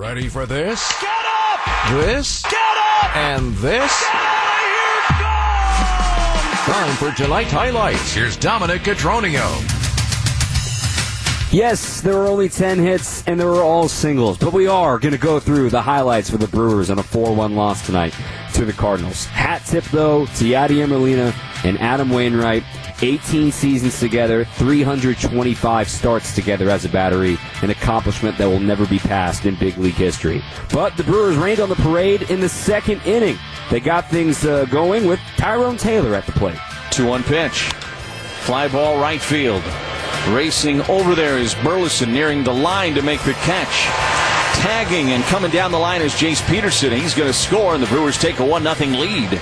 Ready for this? Get up! This? Get up! And this? Get out of here! Go! Time for tonight's highlights. Here's Dominic Cotroneo. Yes, there were only 10 hits and they were all singles, but we are going to go through the highlights for the Brewers on a 4 1 loss tonight to the Cardinals. Hat tip, though, to Yadier Molina and Adam Wainwright. 18 seasons together, 325 starts together as a battery, an accomplishment that will never be passed in big league history. But the Brewers rained on the parade in the second inning. They got things uh, going with Tyrone Taylor at the plate. 2 1 pitch. Fly ball right field. Racing over there is Burleson nearing the line to make the catch. Tagging and coming down the line is Jace Peterson. He's going to score, and the Brewers take a 1 0 lead.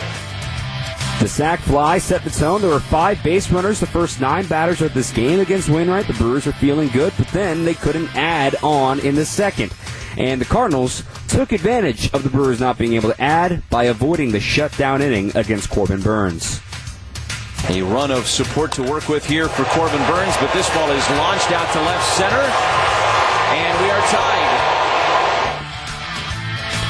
The sac fly set the tone. There were five base runners the first nine batters of this game against Wainwright. The Brewers are feeling good, but then they couldn't add on in the second. And the Cardinals took advantage of the Brewers not being able to add by avoiding the shutdown inning against Corbin Burnes. A run of support to work with here for Corbin Burnes, but this ball is launched out to left center, and we are tied.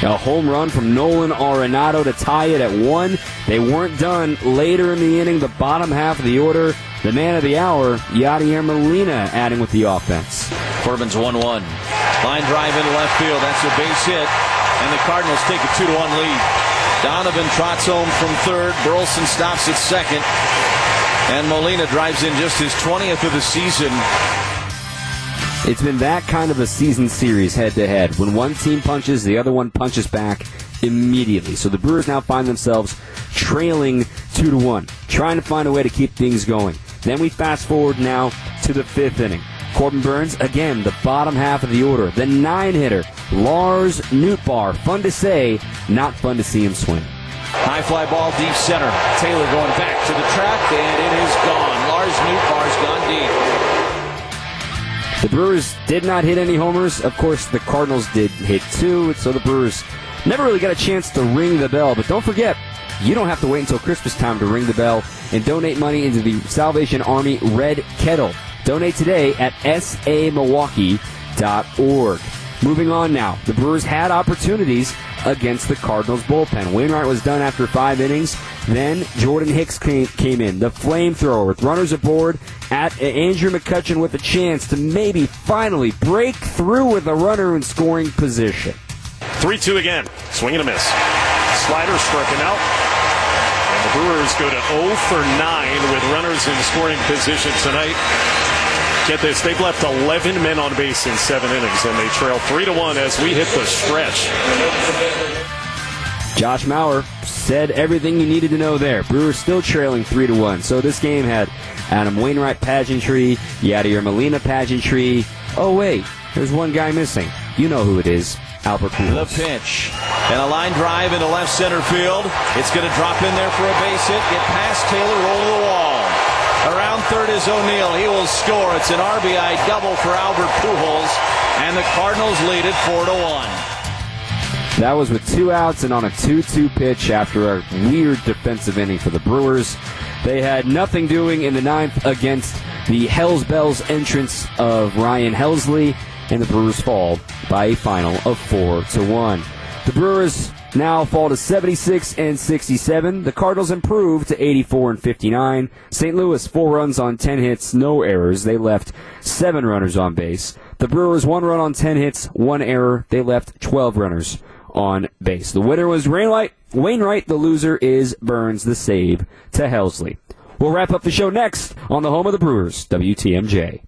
A home run from Nolan Arenado to tie it at one. They weren't done later in the inning, the bottom half of the order. The man of the hour, Yadier Molina, adding with the offense. Corbin's 1 1. Line drive into left field. That's a base hit. And the Cardinals take a 2 1 lead. Donovan trots home from third. Burleson stops at second. And Molina drives in just his 20th of the season. It's been that kind of a season series head to head. When one team punches, the other one punches back immediately. So the Brewers now find themselves trailing 2 to 1, trying to find a way to keep things going. Then we fast forward now to the fifth inning. Corbin Burnes, again, the bottom half of the order. The nine hitter, Lars Nootbaar. Fun to say, not fun to see him swing. High fly ball deep center. Taylor going back to the track, and it is gone. Lars Nootbaar's gone deep. The Brewers did not hit any homers. Of course, the Cardinals did hit two, so the Brewers never really got a chance to ring the bell. But don't forget, you don't have to wait until Christmas time to ring the bell and donate money into the Salvation Army Red Kettle. Donate today at samilwaukee.org. Moving on now, the Brewers had opportunities against the Cardinals bullpen. Wainwright was done after five innings. Then Jordan Hicks came, came in, the flamethrower, with runners aboard at uh, Andrew McCutchen with a chance to maybe finally break through with a runner in scoring position. 3 2 again. Swing and a miss. Slider stricken out. And the Brewers go to 0 for 9 with runners in scoring position tonight. Get this, they've left 11 men on base in seven innings, and they trail 3 to 1 as we hit the stretch. Josh Mauer said everything you needed to know there. Brewers still trailing 3 to 1. So this game had Adam Wainwright pageantry, Yadier Molina pageantry. Oh, wait, there's one guy missing. You know who it is. Albert Pujols. The pitch. And a line drive into left center field. It's going to drop in there for a base hit. Get past Taylor, roll to the wall. Around third is O'Neill. He will score. It's an RBI double for Albert Pujols, and the Cardinals lead it four to one. That was with two outs and on a 2-2 pitch after a weird defensive inning for the Brewers. They had nothing doing in the ninth against the Hells Bells entrance of Ryan Helsley, and the Brewers fall by a final of four to one. The Brewers now fall to 76 and 67. The Cardinals improved to 84 and 59. St. Louis, four runs on 10 hits, no errors. They left seven runners on base. The Brewers, one run on 10 hits, one error. They left 12 runners on base. The winner was Wainwright. Wainwright, the loser is Burnes. the save to Helsley. We'll wrap up the show next on the home of the Brewers, WTMJ.